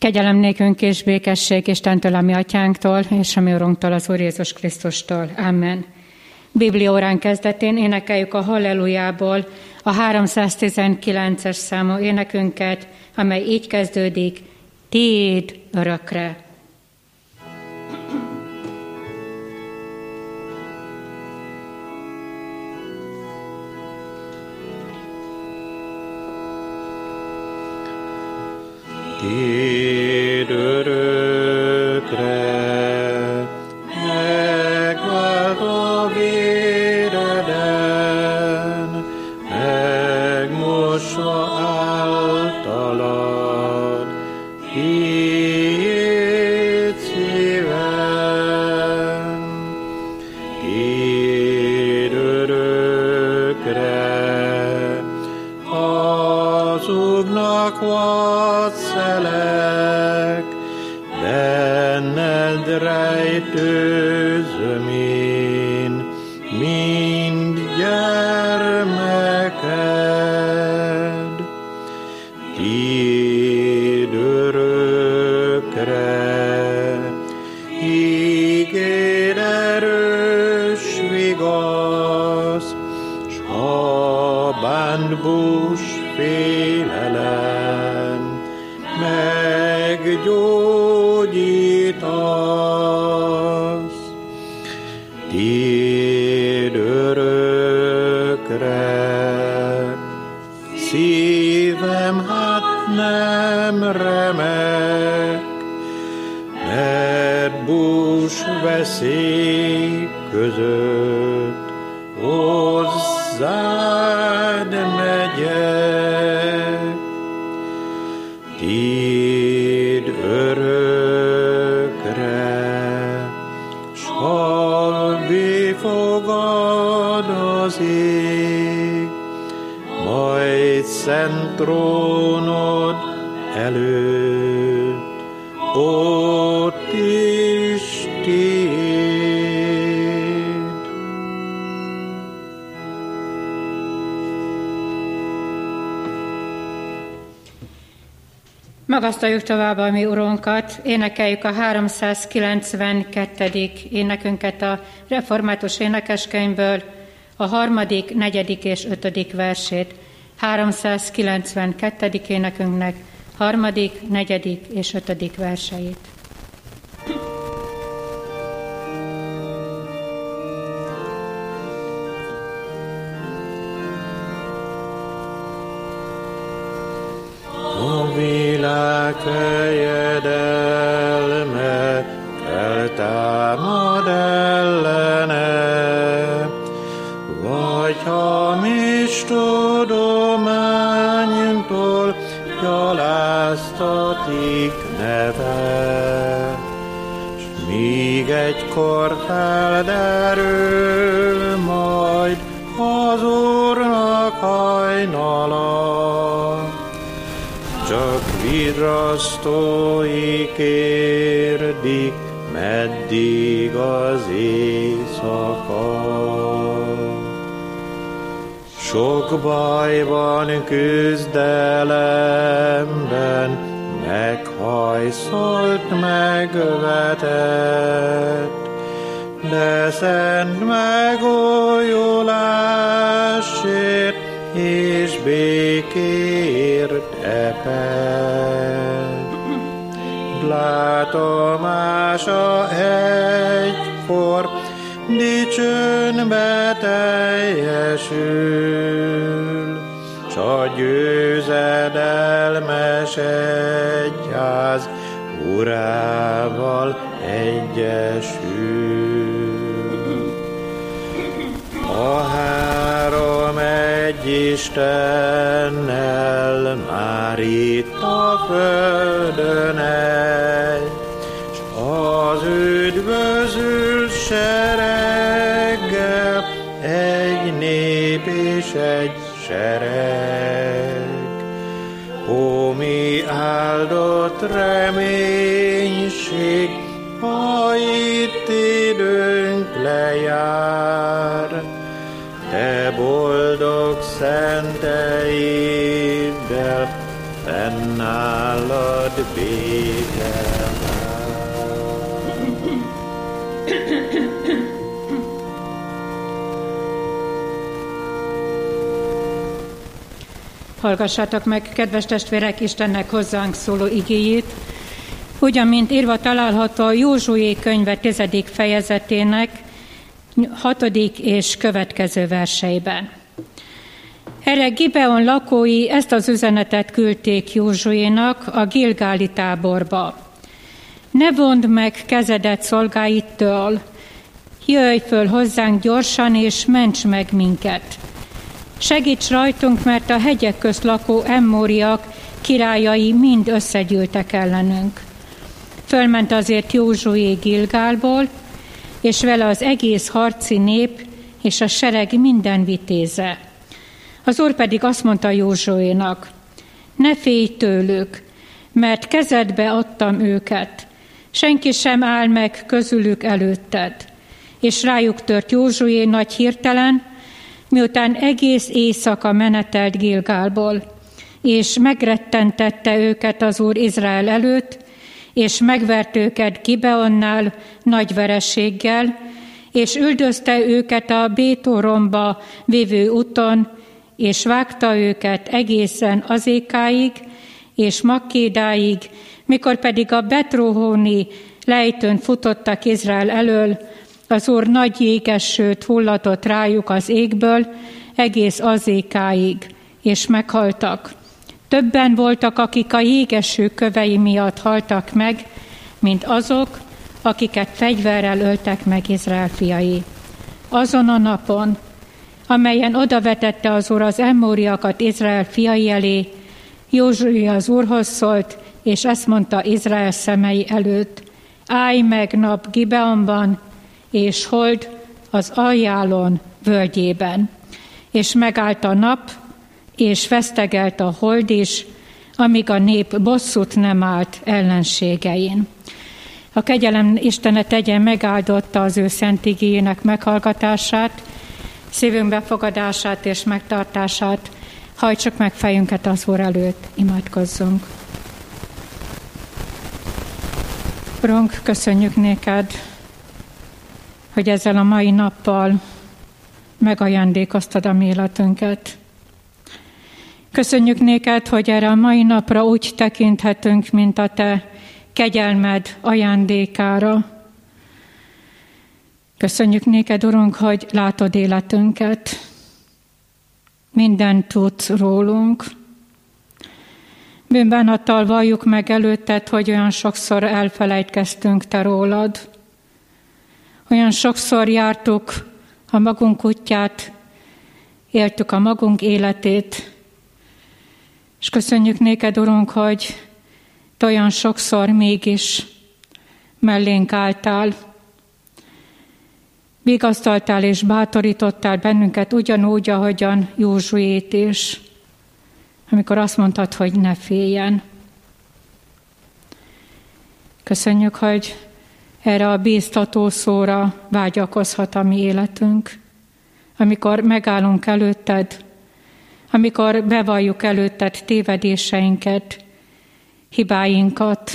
Kegyelem nékünk és békesség Istentől, a mi atyánktól, és a mi Urunktól, az Úr Jézus Krisztustól. Amen. Bibliórán kezdetén énekeljük a Hallelujából a 319-es számú énekünket, amely így kezdődik, Tiéd örökre. Tiéd Bull. Magasztaljuk tovább a mi Urunkat, énekeljük a 392. énekünket a református énekeskönyvből, a harmadik, negyedik és ötödik versét. 392. énekünknek harmadik, negyedik és ötödik verseit. Egykor dicsőnbe teljesül, s a győzedelmes egyház urával egyesül. A három egy Istennel már itt a földön egy, s az üdvözült sereggel egy nép és egy sereg. Ó, mi áldott reménység, ha itt időnk lejár, te boldog szenteiddel fennáll nálad Hallgassátok meg, kedves testvérek, Istennek hozzánk szóló igéjét, ugyan, mint írva található a Józsué könyve tizedik fejezetének hatodik és következő verseiben. Erre Gibeon lakói ezt az üzenetet küldték Józsuénak a Gilgáli táborba. Ne vond meg kezedet szolgáittől, jöjj föl hozzánk gyorsan, és ments meg minket. Segíts rajtunk, mert a hegyek közt lakó emmóriak királyai mind összegyűltek ellenünk. Fölment azért Józsué Gilgálból, és vele az egész harci nép és a sereg minden vitéze. Az úr pedig azt mondta Józsuénak, ne félj tőlük, mert kezedbe adtam őket, senki sem áll meg közülük előtted. És rájuk tört Józsué nagy hirtelen, miután egész éjszaka menetelt Gilgálból, és megrettentette őket az Úr Izrael előtt, és megvert őket Gibeonnál nagy verességgel, és üldözte őket a Bétoromba vévő úton, és vágta őket egészen azékáig, és Makkédáig, mikor pedig a Betróhóni lejtőn futottak Izrael elől, az Úr nagy jégesőt hullatott rájuk az égből, egész azékáig, és meghaltak. Többen voltak, akik a jégeső kövei miatt haltak meg, mint azok, akiket fegyverrel öltek meg Izrael fiai. Azon a napon, amelyen odavetette az Úr az emmóriakat Izrael fiai elé, Józsui az Úrhoz szólt, és ezt mondta Izrael szemei előtt, állj meg nap Gibeonban, és hold az aljálon völgyében. És megállt a nap, és vesztegelt a hold is, amíg a nép bosszút nem állt ellenségein. A kegyelem Istene tegyen megáldotta az ő szent igényének meghallgatását, szívünk befogadását és megtartását, hajtsuk meg fejünket az Úr előtt, imádkozzunk. Urunk, köszönjük néked, hogy ezzel a mai nappal megajándékoztad a mi életünket. Köszönjük néked, hogy erre a mai napra úgy tekinthetünk, mint a te kegyelmed ajándékára. Köszönjük néked, Urunk, hogy látod életünket. Mindent tudsz rólunk. Bűnbánattal valljuk meg előtted, hogy olyan sokszor elfelejtkeztünk te rólad. Olyan sokszor jártuk a magunk útját, éltük a magunk életét, és köszönjük néked, Urunk, hogy te olyan sokszor mégis mellénk álltál, vigasztaltál és bátorítottál bennünket ugyanúgy, ahogyan Józsuét is, amikor azt mondtad, hogy ne féljen. Köszönjük, hogy erre a bíztató szóra vágyakozhat a mi életünk, amikor megállunk előtted, amikor bevalljuk előtted tévedéseinket, hibáinkat,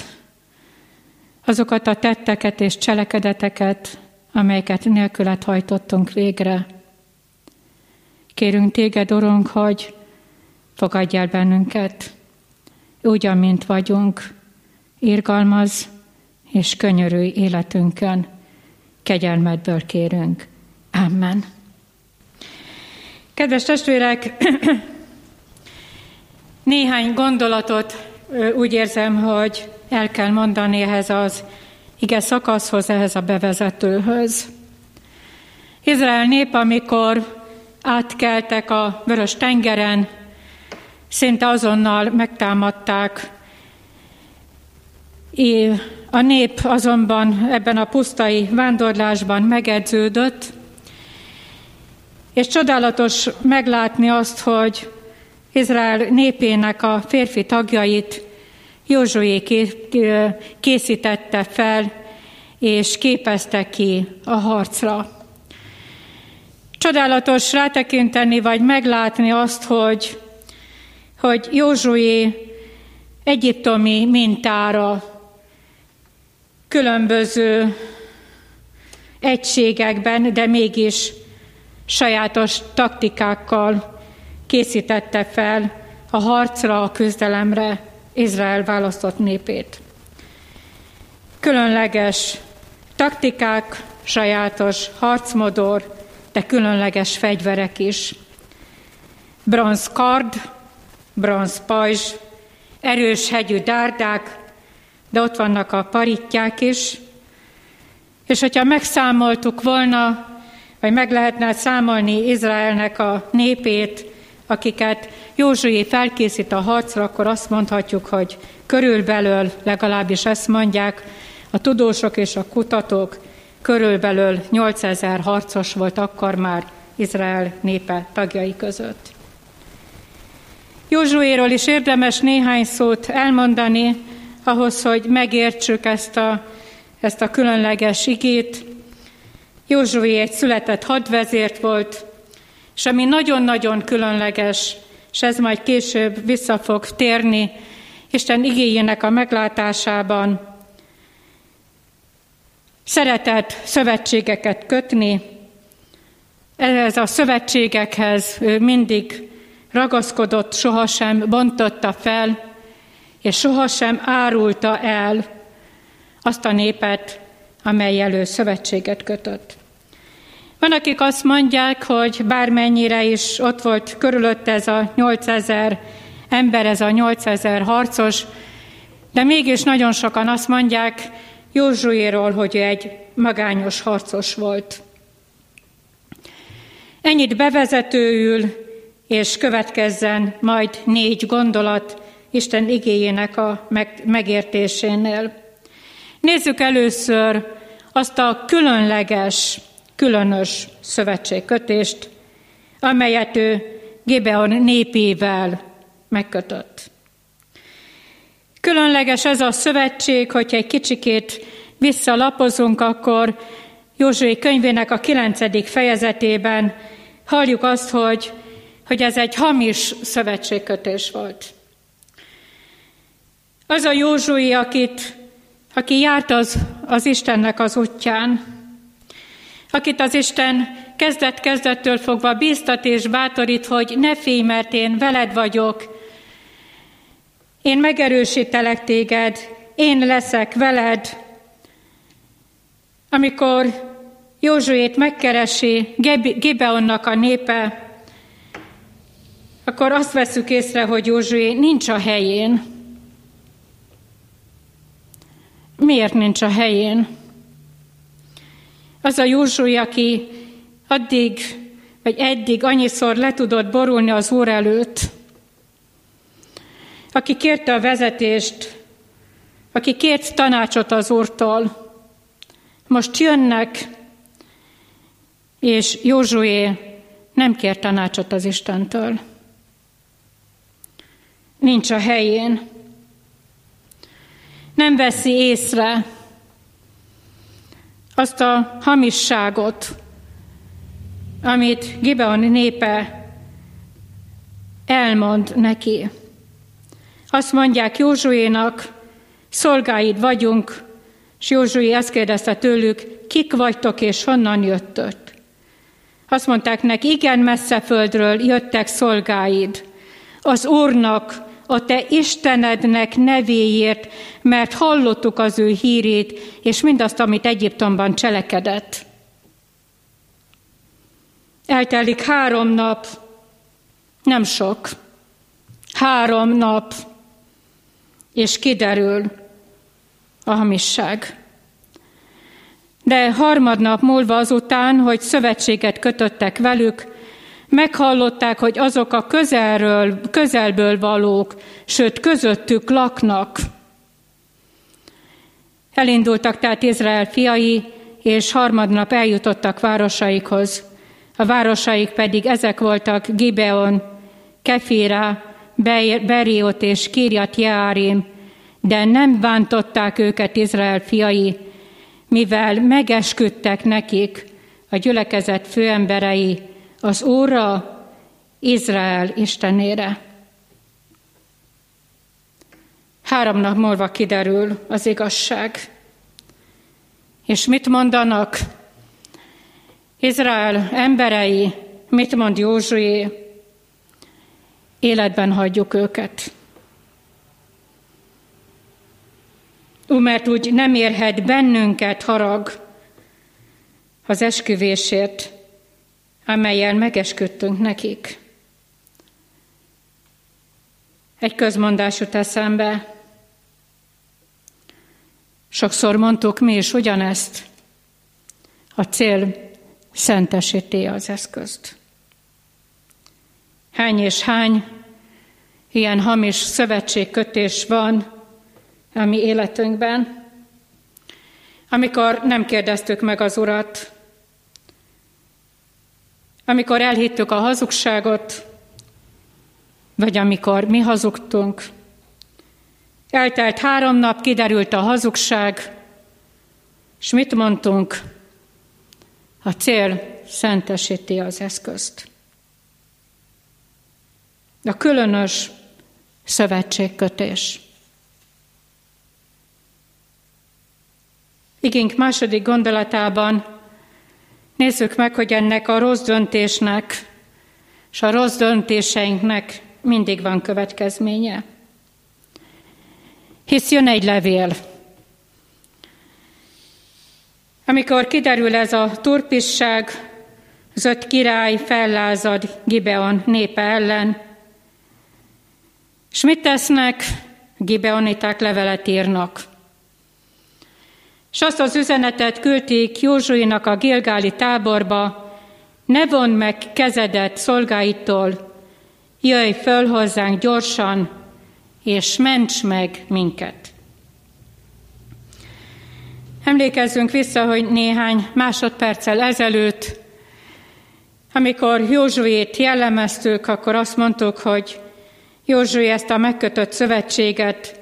azokat a tetteket és cselekedeteket, amelyeket nélkület hajtottunk végre. Kérünk téged, Urunk, hogy fogadj el bennünket, úgy, amint vagyunk, irgalmaz és könyörülj életünkön. Kegyelmedből kérünk. Amen. Kedves testvérek, néhány gondolatot úgy érzem, hogy el kell mondani ehhez az ige szakaszhoz, ehhez a bevezetőhöz. Izrael nép, amikor átkeltek a Vörös tengeren, szinte azonnal megtámadták. A nép azonban ebben a pusztai vándorlásban megedződött, és csodálatos meglátni azt, hogy Izrael népének a férfi tagjait Józsué készítette fel, és képezte ki a harcra. Csodálatos rátekinteni, vagy meglátni azt, hogy, hogy Józsué egyiptomi mintára, különböző egységekben, de mégis sajátos taktikákkal készítette fel a harcra, a küzdelemre Izrael választott népét. Különleges taktikák, sajátos harcmodor, de különleges fegyverek is. Bronz kard, bronz pajzs, erős hegyű dárdák, de ott vannak a paritják is. És hogyha megszámoltuk volna, vagy meg lehetne számolni Izraelnek a népét, akiket Józsué felkészít a harcra, akkor azt mondhatjuk, hogy körülbelül, legalábbis ezt mondják, a tudósok és a kutatók körülbelül 8000 harcos volt akkor már Izrael népe tagjai között. Józsuéról is érdemes néhány szót elmondani, ahhoz, hogy megértsük ezt a, ezt a különleges igét. Józsué egy született hadvezért volt, és ami nagyon-nagyon különleges, és ez majd később vissza fog térni Isten igényének a meglátásában, szeretett szövetségeket kötni, ez a szövetségekhez ő mindig ragaszkodott, sohasem bontotta fel, és sohasem árulta el azt a népet, amely elő szövetséget kötött. Van, akik azt mondják, hogy bármennyire is ott volt körülött ez a 8000 ember, ez a 8000 harcos, de mégis nagyon sokan azt mondják Józsuéról, hogy egy magányos harcos volt. Ennyit bevezetőül, és következzen majd négy gondolat Isten igéjének a megértésénél. Nézzük először azt a különleges, különös szövetségkötést, amelyet ő Gibeon népével megkötött. Különleges ez a szövetség, hogyha egy kicsikét visszalapozunk, akkor Józsué könyvének a kilencedik fejezetében halljuk azt, hogy, hogy ez egy hamis szövetségkötés volt. Az a Józsué, akit, aki járt az, az Istennek az útján, akit az Isten kezdet-kezdettől fogva bíztat és bátorít, hogy ne félj, mert én veled vagyok, én megerősítelek téged, én leszek veled. Amikor Józsuét megkeresi Gibeonnak a népe, akkor azt veszük észre, hogy Józsué nincs a helyén. Miért nincs a helyén? Az a Józsué, aki addig, vagy eddig annyiszor le tudott borulni az Úr előtt, aki kérte a vezetést, aki kért tanácsot az Úrtól, most jönnek, és Józsué nem kér tanácsot az Istentől. Nincs a helyén. Nem veszi észre azt a hamisságot, amit Gibeon népe elmond neki. Azt mondják Józsuénak, szolgáid vagyunk, és Józsué azt kérdezte tőlük, kik vagytok és honnan jöttök? Azt mondták neki, igen messze földről jöttek szolgáid, az Úrnak, a te Istenednek nevéért, mert hallottuk az ő hírét, és mindazt, amit Egyiptomban cselekedett. Eltelik három nap, nem sok, három nap, és kiderül a hamisság. De harmadnap múlva azután, hogy szövetséget kötöttek velük, meghallották, hogy azok a közelről, közelből valók, sőt közöttük laknak. Elindultak tehát Izrael fiai, és harmadnap eljutottak városaikhoz. A városaik pedig ezek voltak Gibeon, Kefira, Beriot és Kirjat Jeárim, de nem bántották őket Izrael fiai, mivel megesküdtek nekik a gyülekezet főemberei az Úrra, Izrael Istenére. Három nap múlva kiderül az igazság. És mit mondanak Izrael emberei, mit mond Józsué? Életben hagyjuk őket. Ú, mert úgy nem érhet bennünket harag az esküvésért, amelyel megesküdtünk nekik. Egy közmondás jut eszembe. Sokszor mondtuk mi is ugyanezt. A cél szentesíti az eszközt. Hány és hány ilyen hamis szövetségkötés van a mi életünkben, amikor nem kérdeztük meg az Urat, amikor elhittük a hazugságot, vagy amikor mi hazugtunk. Eltelt három nap, kiderült a hazugság, és mit mondtunk? A cél szentesíti az eszközt. A különös szövetségkötés. Igénk második gondolatában nézzük meg, hogy ennek a rossz döntésnek és a rossz döntéseinknek mindig van következménye. Hisz jön egy levél. Amikor kiderül ez a turpisság, az öt király fellázad Gibeon népe ellen, és mit tesznek? Gibeoniták levelet írnak. És azt az üzenetet küldték Józsuinak a Gilgáli táborba, ne von meg kezedet szolgáitól, jöjj föl hozzánk gyorsan, és ments meg minket. Emlékezzünk vissza, hogy néhány másodperccel ezelőtt, amikor Józsuét jellemeztük, akkor azt mondtuk, hogy Józsué ezt a megkötött szövetséget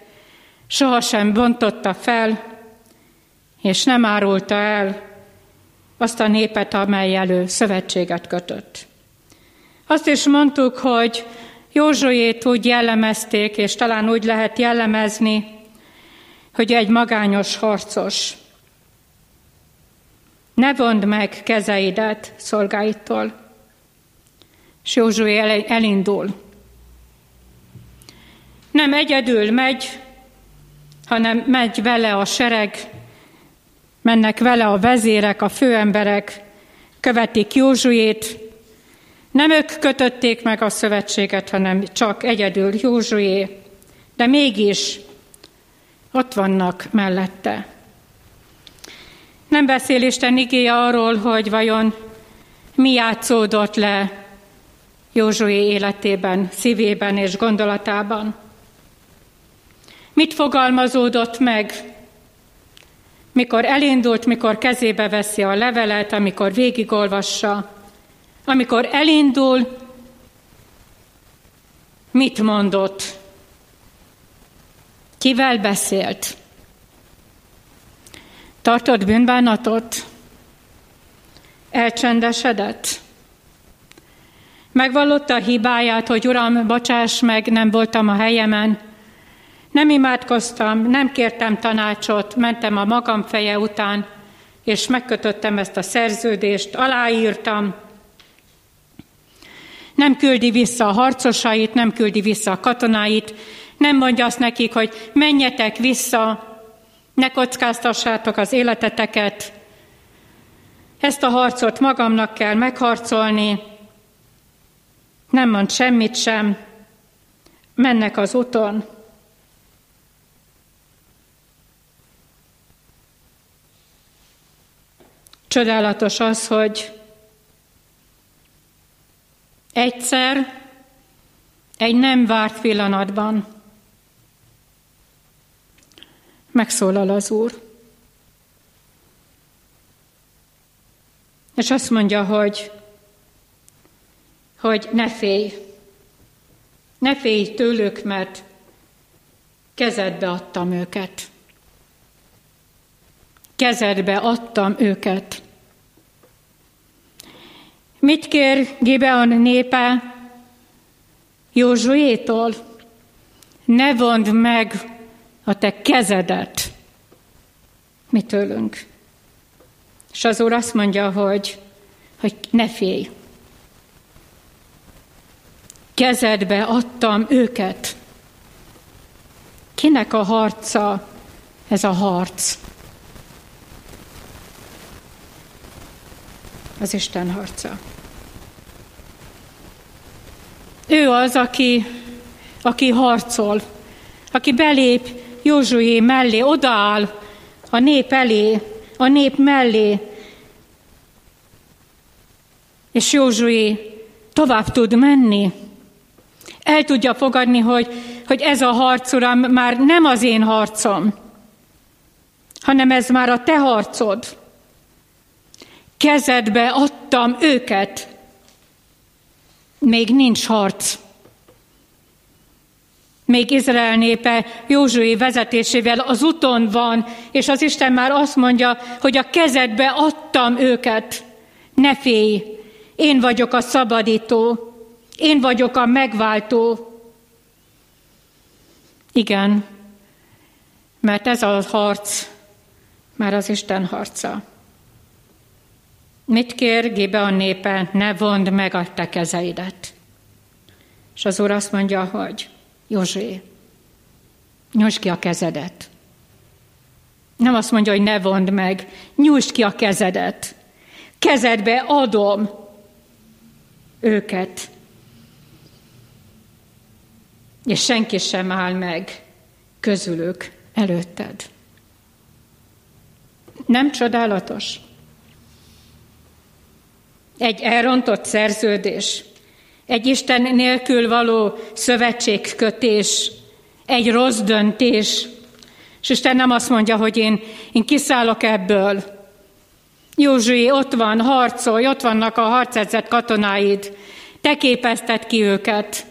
sohasem bontotta fel, és nem árulta el azt a népet, amely elő szövetséget kötött. Azt is mondtuk, hogy Józsuét úgy jellemezték, és talán úgy lehet jellemezni, hogy egy magányos harcos. Ne vond meg kezeidet szolgáitól. És Józsué elindul. Nem egyedül megy, hanem megy vele a sereg, mennek vele a vezérek, a főemberek, követik Józsuét, nem ők kötötték meg a szövetséget, hanem csak egyedül Józsué, de mégis ott vannak mellette. Nem beszél Isten igéje arról, hogy vajon mi játszódott le Józsué életében, szívében és gondolatában. Mit fogalmazódott meg, mikor elindult, mikor kezébe veszi a levelet, amikor végigolvassa, amikor elindul, mit mondott? Kivel beszélt? Tartott bűnbánatot? Elcsendesedett? Megvallotta a hibáját, hogy Uram, bocsáss meg, nem voltam a helyemen, nem imádkoztam, nem kértem tanácsot, mentem a magam feje után, és megkötöttem ezt a szerződést, aláírtam, nem küldi vissza a harcosait, nem küldi vissza a katonáit, nem mondja azt nekik, hogy menjetek vissza, ne kockáztassátok az életeteket, ezt a harcot magamnak kell megharcolni, nem mond semmit sem, mennek az úton. Csodálatos az, hogy Egyszer, egy nem várt pillanatban megszólal az Úr. És azt mondja, hogy, hogy ne félj, ne félj tőlük, mert kezedbe adtam őket. Kezedbe adtam őket. Mit kér Gibeon népe Józsuétól? Ne vond meg a te kezedet mi tőlünk. És az Úr azt mondja, hogy, hogy ne félj. Kezedbe adtam őket. Kinek a harca ez a harc? Az Isten harca. Ő az, aki, aki harcol, aki belép Józsué mellé, odaáll a nép elé, a nép mellé, és Józsué tovább tud menni. El tudja fogadni, hogy, hogy ez a harc, Uram, már nem az én harcom, hanem ez már a te harcod. Kezedbe adtam őket. Még nincs harc. Még Izrael népe Józsué vezetésével az úton van, és az Isten már azt mondja, hogy a kezedbe adtam őket. Ne félj, én vagyok a szabadító, én vagyok a megváltó. Igen, mert ez a harc már az Isten harca. Mit kér Gibeon népe, ne vond meg a te kezeidet. És az Úr azt mondja, hogy Józsé, nyújtsd ki a kezedet. Nem azt mondja, hogy ne vond meg, nyújtsd ki a kezedet. Kezedbe adom őket. És senki sem áll meg közülük előtted. Nem csodálatos? Egy elrontott szerződés, egy Isten nélkül való szövetségkötés, egy rossz döntés, és Isten nem azt mondja, hogy én, én kiszállok ebből. Józsué, ott van, harcolj, ott vannak a harcedzett katonáid, te képezted ki őket.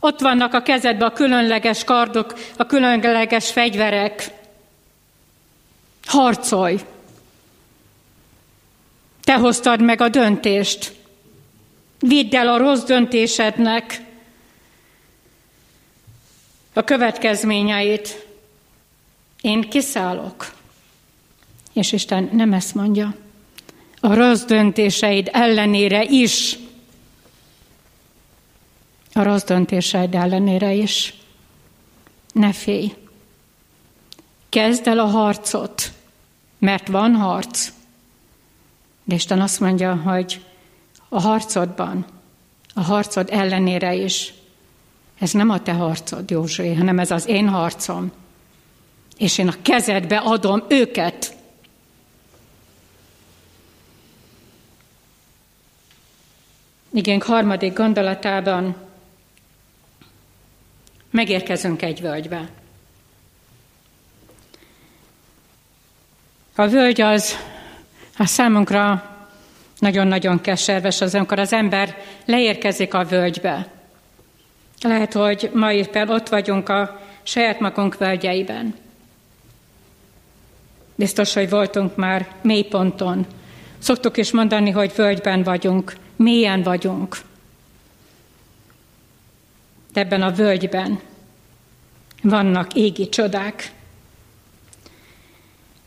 Ott vannak a kezedben a különleges kardok, a különleges fegyverek. Harcolj! Te hoztad meg a döntést. Vidd el a rossz döntésednek a következményeit. Én kiszállok. És Isten nem ezt mondja. A rossz döntéseid ellenére is. A rossz döntéseid ellenére is. Ne félj. Kezd el a harcot, mert van harc. De Isten azt mondja, hogy a harcodban, a harcod ellenére is, ez nem a te harcod, Józsué, hanem ez az én harcom. És én a kezedbe adom őket. Igen, harmadik gondolatában megérkezünk egy völgybe. A völgy az a számunkra nagyon-nagyon keserves az, amikor az ember leérkezik a völgybe. Lehet, hogy ma éppen ott vagyunk a saját magunk völgyeiben. Biztos, hogy voltunk már mélyponton. Szoktuk is mondani, hogy völgyben vagyunk, mélyen vagyunk. De ebben a völgyben vannak égi csodák.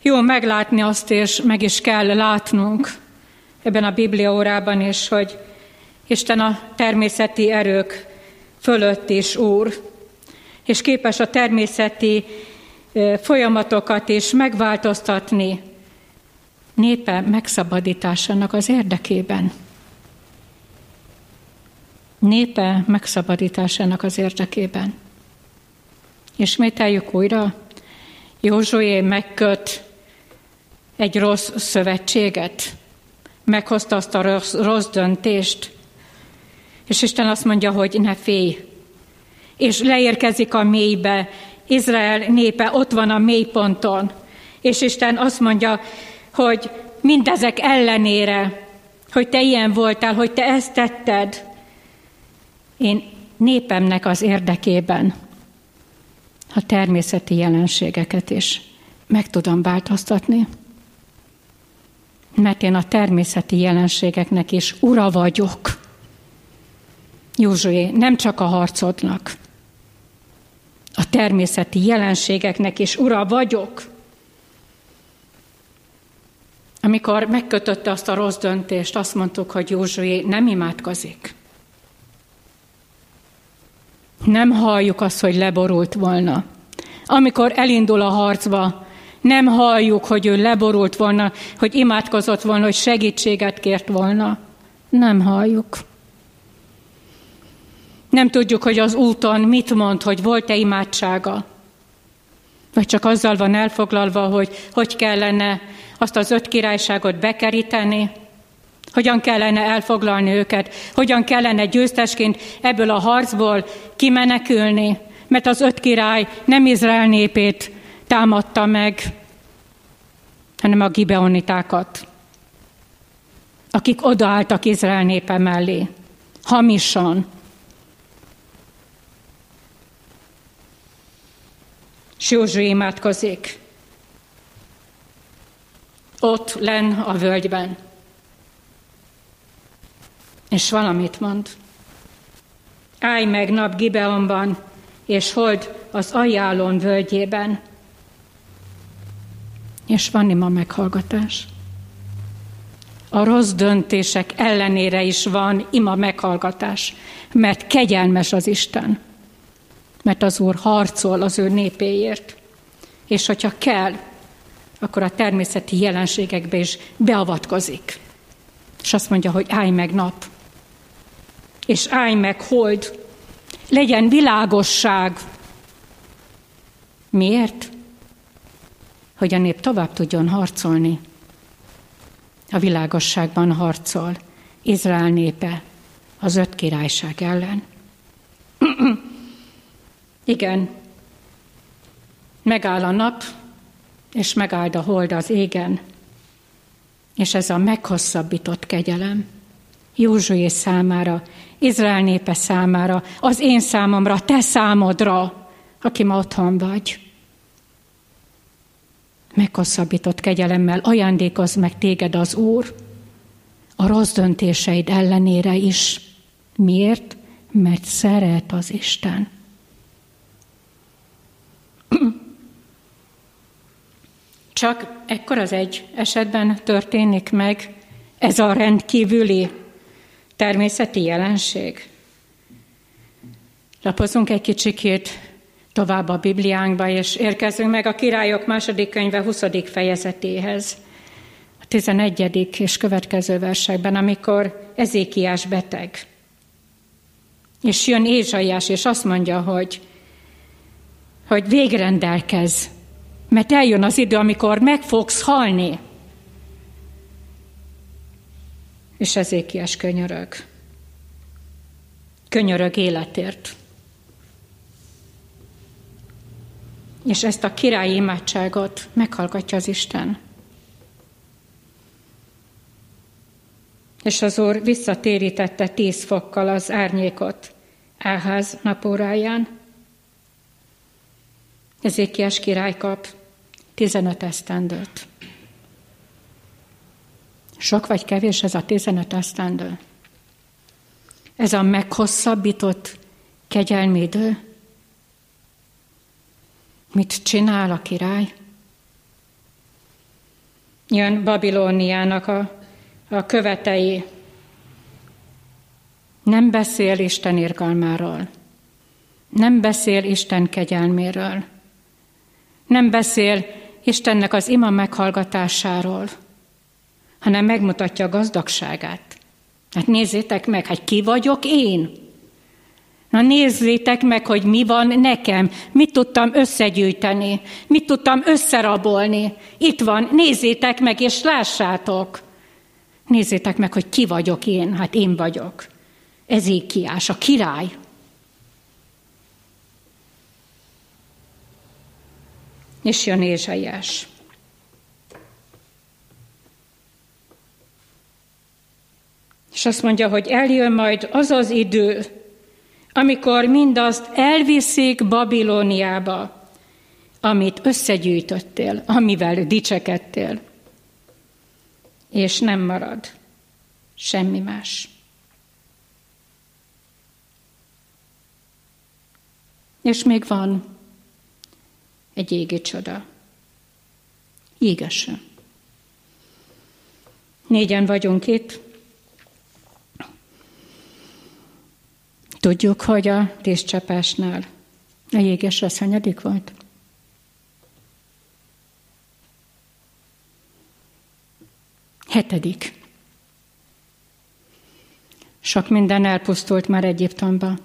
Jó meglátni azt, és meg is kell látnunk, ebben a Biblia órában is, hogy Isten a természeti erők fölött is úr, és képes a természeti folyamatokat is megváltoztatni népe megszabadításának az érdekében. Népe megszabadításának az érdekében. Ismételjük újra, Józsué megköt egy rossz szövetséget, meghozta azt a rossz, rossz döntést, és Isten azt mondja, hogy ne félj. És leérkezik a mélybe, Izrael népe ott van a mélyponton, és Isten azt mondja, hogy mindezek ellenére, hogy te ilyen voltál, hogy te ezt tetted, én népemnek az érdekében a természeti jelenségeket is meg tudom változtatni mert én a természeti jelenségeknek is ura vagyok. Józsué, nem csak a harcodnak. a természeti jelenségeknek, és ura vagyok. Amikor megkötötte azt a rossz döntést, azt mondtuk, hogy Józsué nem imádkozik. Nem halljuk azt, hogy leborult volna. Amikor elindul a harcba, nem halljuk, hogy ő leborult volna, hogy imádkozott volna, hogy segítséget kért volna. Nem halljuk. Nem tudjuk, hogy az úton mit mond, hogy volt-e imádsága. Vagy csak azzal van elfoglalva, hogy hogy kellene azt az öt királyságot bekeríteni, hogyan kellene elfoglalni őket, hogyan kellene győztesként ebből a harcból kimenekülni, mert az öt király nem Izrael népét támadta meg, hanem a gibeonitákat, akik odaálltak Izrael népe mellé, hamisan. És Józsu imádkozik. Ott len a völgyben. És valamit mond. Állj meg nap Gibeonban, és hold az ajánlón völgyében. És van ima meghallgatás. A rossz döntések ellenére is van ima meghallgatás, mert kegyelmes az Isten. Mert az Úr harcol az ő népéért. És hogyha kell, akkor a természeti jelenségekbe is beavatkozik. És azt mondja, hogy állj meg nap, és állj meg hold, legyen világosság. Miért? Hogy a nép tovább tudjon harcolni. A világosságban harcol Izrael népe az öt királyság ellen. Igen, megáll a nap, és megáld a hold az égen, és ez a meghosszabbított kegyelem Józsué számára, Izrael népe számára, az én számomra, te számodra, aki ma otthon vagy. Meghosszabbított kegyelemmel ajándékoz meg téged az Úr, a rossz döntéseid ellenére is. Miért? Mert szeret az Isten. Csak ekkor az egy esetben történik meg ez a rendkívüli természeti jelenség. Lapozunk egy kicsikét tovább a Bibliánkba, és érkezünk meg a királyok második könyve 20. fejezetéhez, a 11. és következő versekben, amikor Ezékiás beteg. És jön Ézsaiás, és azt mondja, hogy, hogy végrendelkez, mert eljön az idő, amikor meg fogsz halni. És Ezékiás könyörög. Könyörög életért. És ezt a királyi imádságot meghallgatja az Isten. És az Úr visszatérítette tíz fokkal az árnyékot Áház napóráján. Ezékiás király kap 15 esztendőt. Sok vagy kevés ez a 15 esztendő? Ez a meghosszabbított kegyelmi idő? Mit csinál a király? Jön Babilóniának a, a követei. Nem beszél Isten irgalmáról. Nem beszél Isten kegyelméről. Nem beszél Istennek az ima meghallgatásáról, hanem megmutatja a gazdagságát. Hát nézzétek meg, hát ki vagyok én? Na nézzétek meg, hogy mi van nekem, mit tudtam összegyűjteni, mit tudtam összerabolni. Itt van, nézzétek meg, és lássátok. Nézzétek meg, hogy ki vagyok én, hát én vagyok. Ezékiás, a király. És jön Ézsaiás. És azt mondja, hogy eljön majd az az idő, amikor mindazt elviszik Babilóniába, amit összegyűjtöttél, amivel dicsekedtél, és nem marad semmi más. És még van egy égi csoda. Jégeső. Négyen vagyunk itt. Tudjuk, hogy a tészcsapásnál a jéges az hanyadik volt? Hetedik. Sok minden elpusztult már Egyiptomba.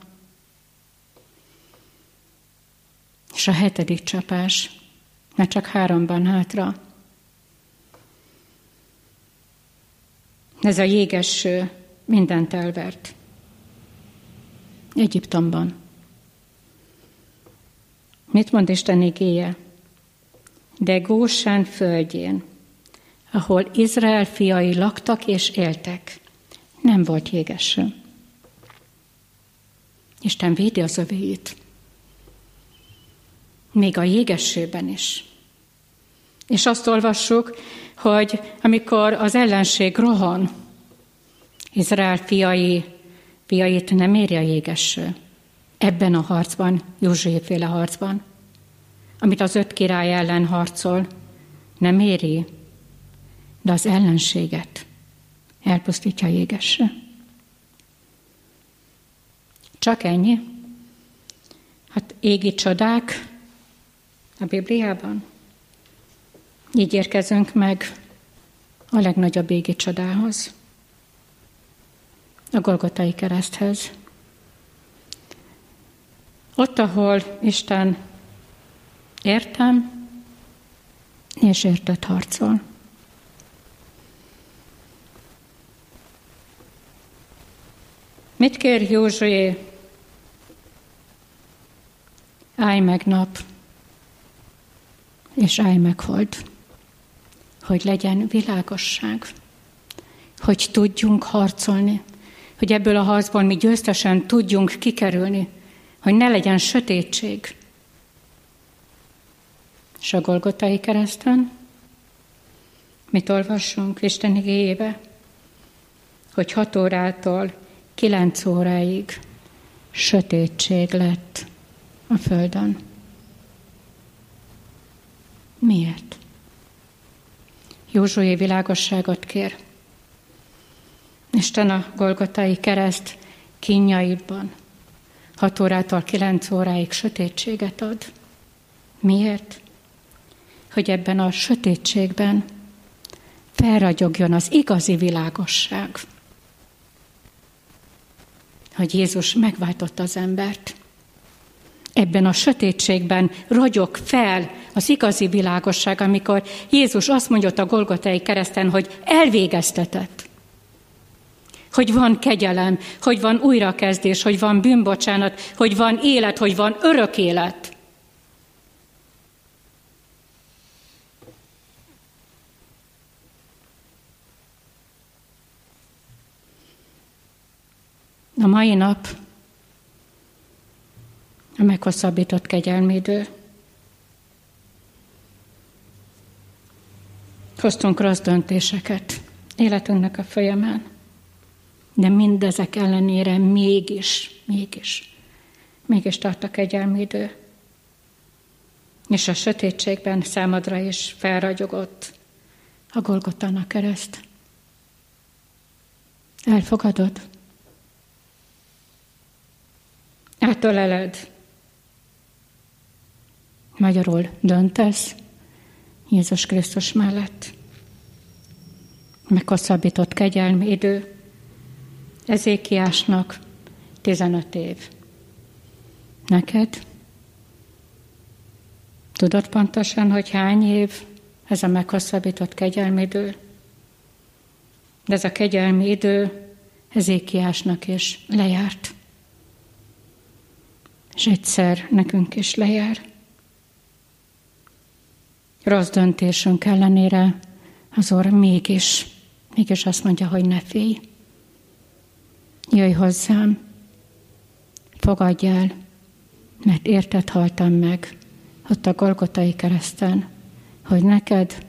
És a hetedik csapás, mert csak háromban hátra. Ez a jégeső mindent elvert. Egyiptomban. Mit mond Isten igéje? De Gósán földjén, ahol Izrael fiai laktak és éltek, nem volt jégeső. Isten védi az övéit. Még a jégesőben is. És azt olvassuk, hogy amikor az ellenség rohan, Izrael fiai, fiait nem éri a jégeső. Ebben a harcban, Józsuéféle harcban, amit az öt király ellen harcol, nem éri, de az ellenséget elpusztítja jégesre. Csak ennyi? Hát égi csodák a Bibliában? Így érkezünk meg a legnagyobb égi csodához, a Golgotai kereszthez. Ott, ahol Isten értem és értett harcol. Mit kér Józsué? Állj meg nap, és állj meg hold, hogy legyen világosság, hogy tudjunk harcolni, hogy ebből a harcból mi győztesen tudjunk kikerülni, hogy ne legyen sötétség. És a Golgotai kereszten mit olvassunk Isten igéjébe? Hogy hat órától kilenc óráig sötétség lett a földön. Miért? Józsué világosságot kér. Isten a Golgotai kereszt kínjaidban hat órától kilenc óráig sötétséget ad. Miért? Hogy ebben a sötétségben felragyogjon az igazi világosság hogy Jézus megváltotta az embert. Ebben a sötétségben ragyog fel az igazi világosság, amikor Jézus azt mondja a Golgotai kereszten, hogy elvégeztetett. Hogy van kegyelem, hogy van újrakezdés, hogy van bűnbocsánat, hogy van élet, hogy van örök élet. A mai nap a meghosszabbított kegyelmidő. Hoztunk rossz döntéseket életünknek a folyamán, de mindezek ellenére mégis, mégis, mégis tart a kegyelmidő. És a sötétségben számadra is felragyogott a Golgotának kereszt. Elfogadod? átöleled. Magyarul döntesz Jézus Krisztus mellett. Meghosszabbított kegyelmi idő. Ezékiásnak 15 év. Neked? Tudod pontosan, hogy hány év ez a meghosszabbított kegyelmi idő? De ez a kegyelmi idő Ezékiásnak is lejárt és egyszer nekünk is lejár. Rossz döntésünk ellenére az Úr mégis, mégis azt mondja, hogy ne félj. Jöjj hozzám, fogadj el, mert érted haltam meg ott a Golgotai kereszten, hogy neked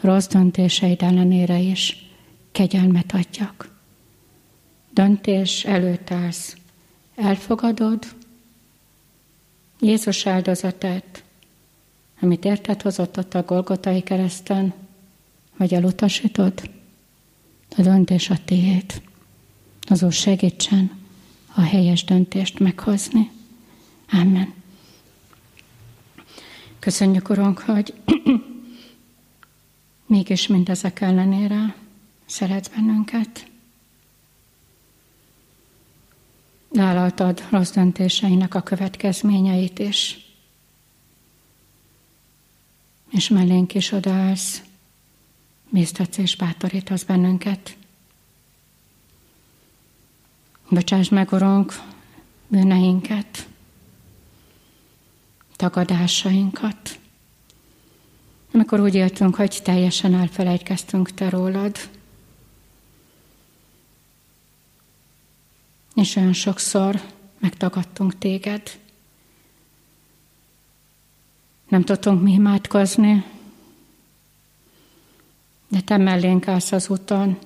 rossz döntéseid ellenére is kegyelmet adjak. Döntés előtt állsz. Elfogadod, Jézus áldozatát, amit érted hozott ott a Golgotai kereszten, vagy elutasítod, a döntés a tiéd. Azon segítsen a helyes döntést meghozni. Amen. Köszönjük, Urunk, hogy mégis mindezek ellenére szeretsz bennünket. Vállaltad rossz döntéseinek a következményeit is. És mellénk is odaállsz, bíztatsz és bátorítasz bennünket. Bocsáss meg, Urunk, bűneinket, tagadásainkat, amikor úgy éltünk, hogy teljesen elfelejtkeztünk Te rólad. És olyan sokszor megtagadtunk Téged. Nem tudtunk mi imádkozni, de Te mellénk állsz az úton,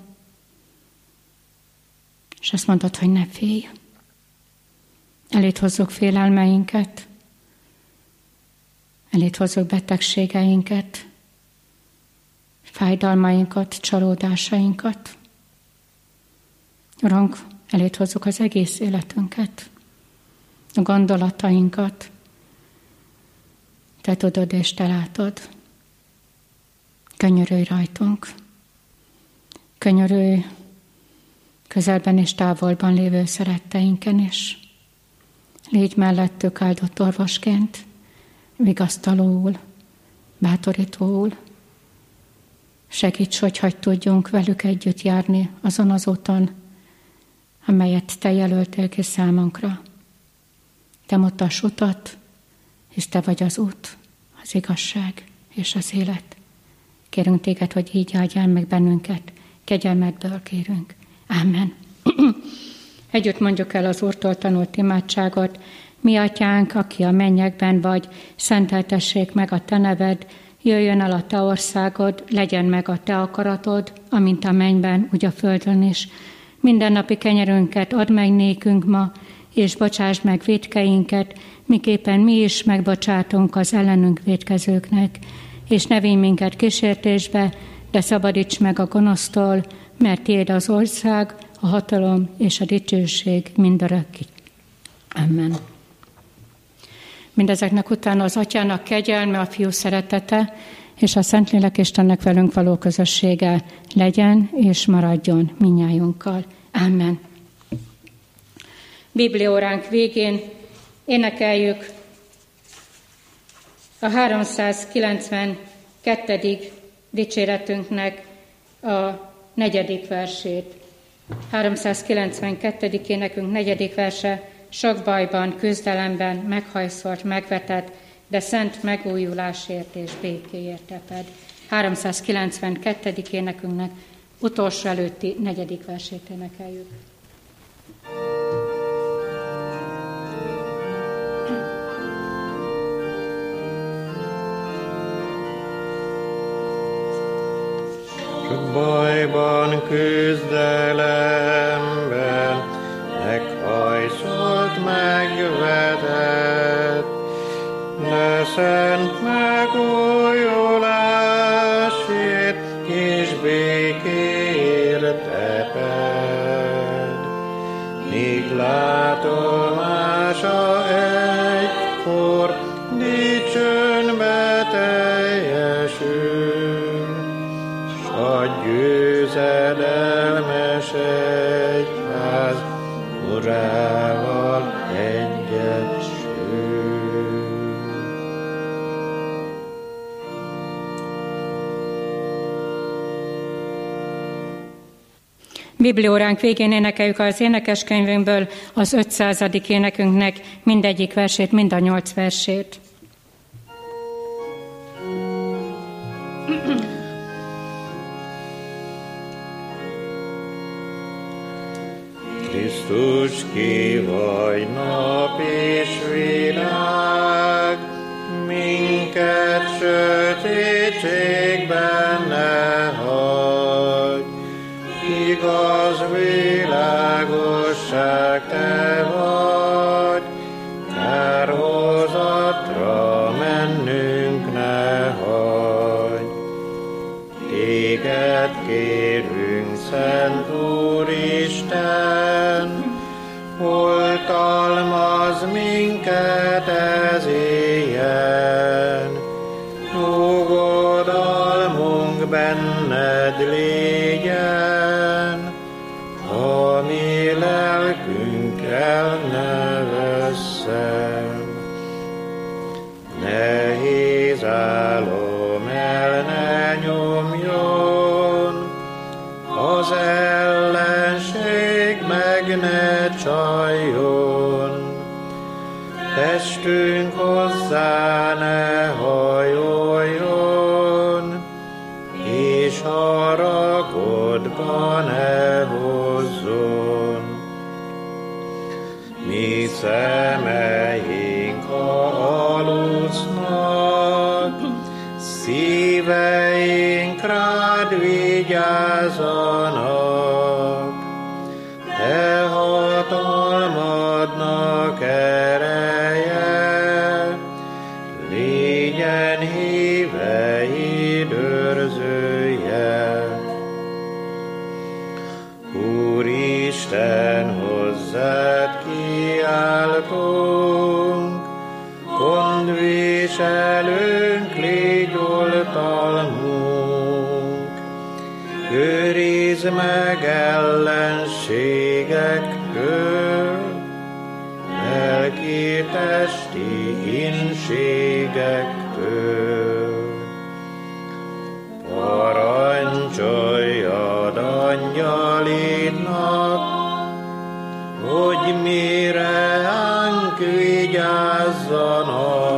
és azt mondod, hogy ne félj. Elét hozzuk félelmeinket, elét hozzuk betegségeinket, fájdalmainkat, csalódásainkat. Urunk, elét hozzuk az egész életünket, a gondolatainkat. Te tudod és te látod. Könyörülj rajtunk. Könyörülj közelben és távolban lévő szeretteinken is. Légy mellettük áldott orvosként, vigasztalóul, bátorítóul. Segíts, hogy hagy tudjunk velük együtt járni azon az úton, amelyet Te jelöltél ki számunkra. Te mutass utat, hisz Te vagy az út, az igazság és az élet. Kérünk Téged, hogy így áldjál meg bennünket, kegyelmedből kérünk. Amen. Együtt mondjuk el az Úrtól tanult imádságot, mi atyánk, aki a mennyekben vagy, szenteltessék meg a te neved, jöjjön el a te országod, legyen meg a te akaratod, amint a mennyben, úgy a földön is. Mindennapi kenyerünket add meg nékünk ma, és bocsásd meg védkeinket, miképpen mi is megbocsátunk az ellenünk védkezőknek, és ne vinj minket kísértésbe, de szabadíts meg a gonosztól, mert tiéd az ország, a hatalom és a dicsőség mindörökig. Amen. Mindezeknek utána az atyának kegyelme, a fiú szeretete, és a Szentlélek Istennek velünk való közössége legyen és maradjon minnyájunkkal. Amen. Biblióránk végén énekeljük a 392. dicséretünknek a negyedik versét. 392. énekünk negyedik verse sok bajban, küzdelemben, meghajszolt, megvetett, de szent megújulásért és békéért teped. 392. énekünknek utolsó előtti negyedik versét énekeljük. Bajban, küzdelemben, meghajszolt, megvetett, de szent megújulásért kis békért teped. Míg látomása egykor győzedelmes egyház urával egyesül. Biblióránk végén énekeljük az énekeskönyvünkből az 500. énekünknek mindegyik versét, mind a nyolc versét. Ne csaljon. Testünk hozzá ne hajoljon, és haragodba ne hozzon. Mi szemeink alusznak, szíveink rád vigyázanak, inségektől. Parancsoljad angyalidnak, hogy mire ánk vigyázzanak,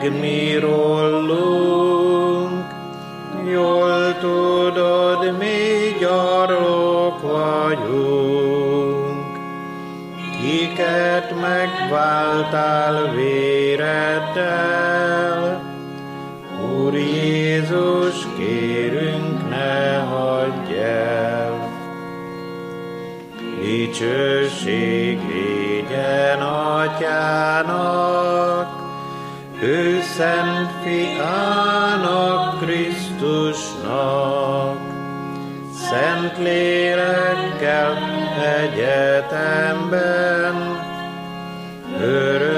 meg mi rólunk, jól tudod, mi gyarlók vagyunk, kiket megváltál véreddel. Úr Jézus, kérünk, ne hagyj el. Dicsőség légyen atyának, ő szent fiának, Krisztusnak, szent lélekkel egyetemben, örök